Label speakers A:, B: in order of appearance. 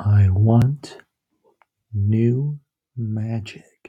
A: I want new magic.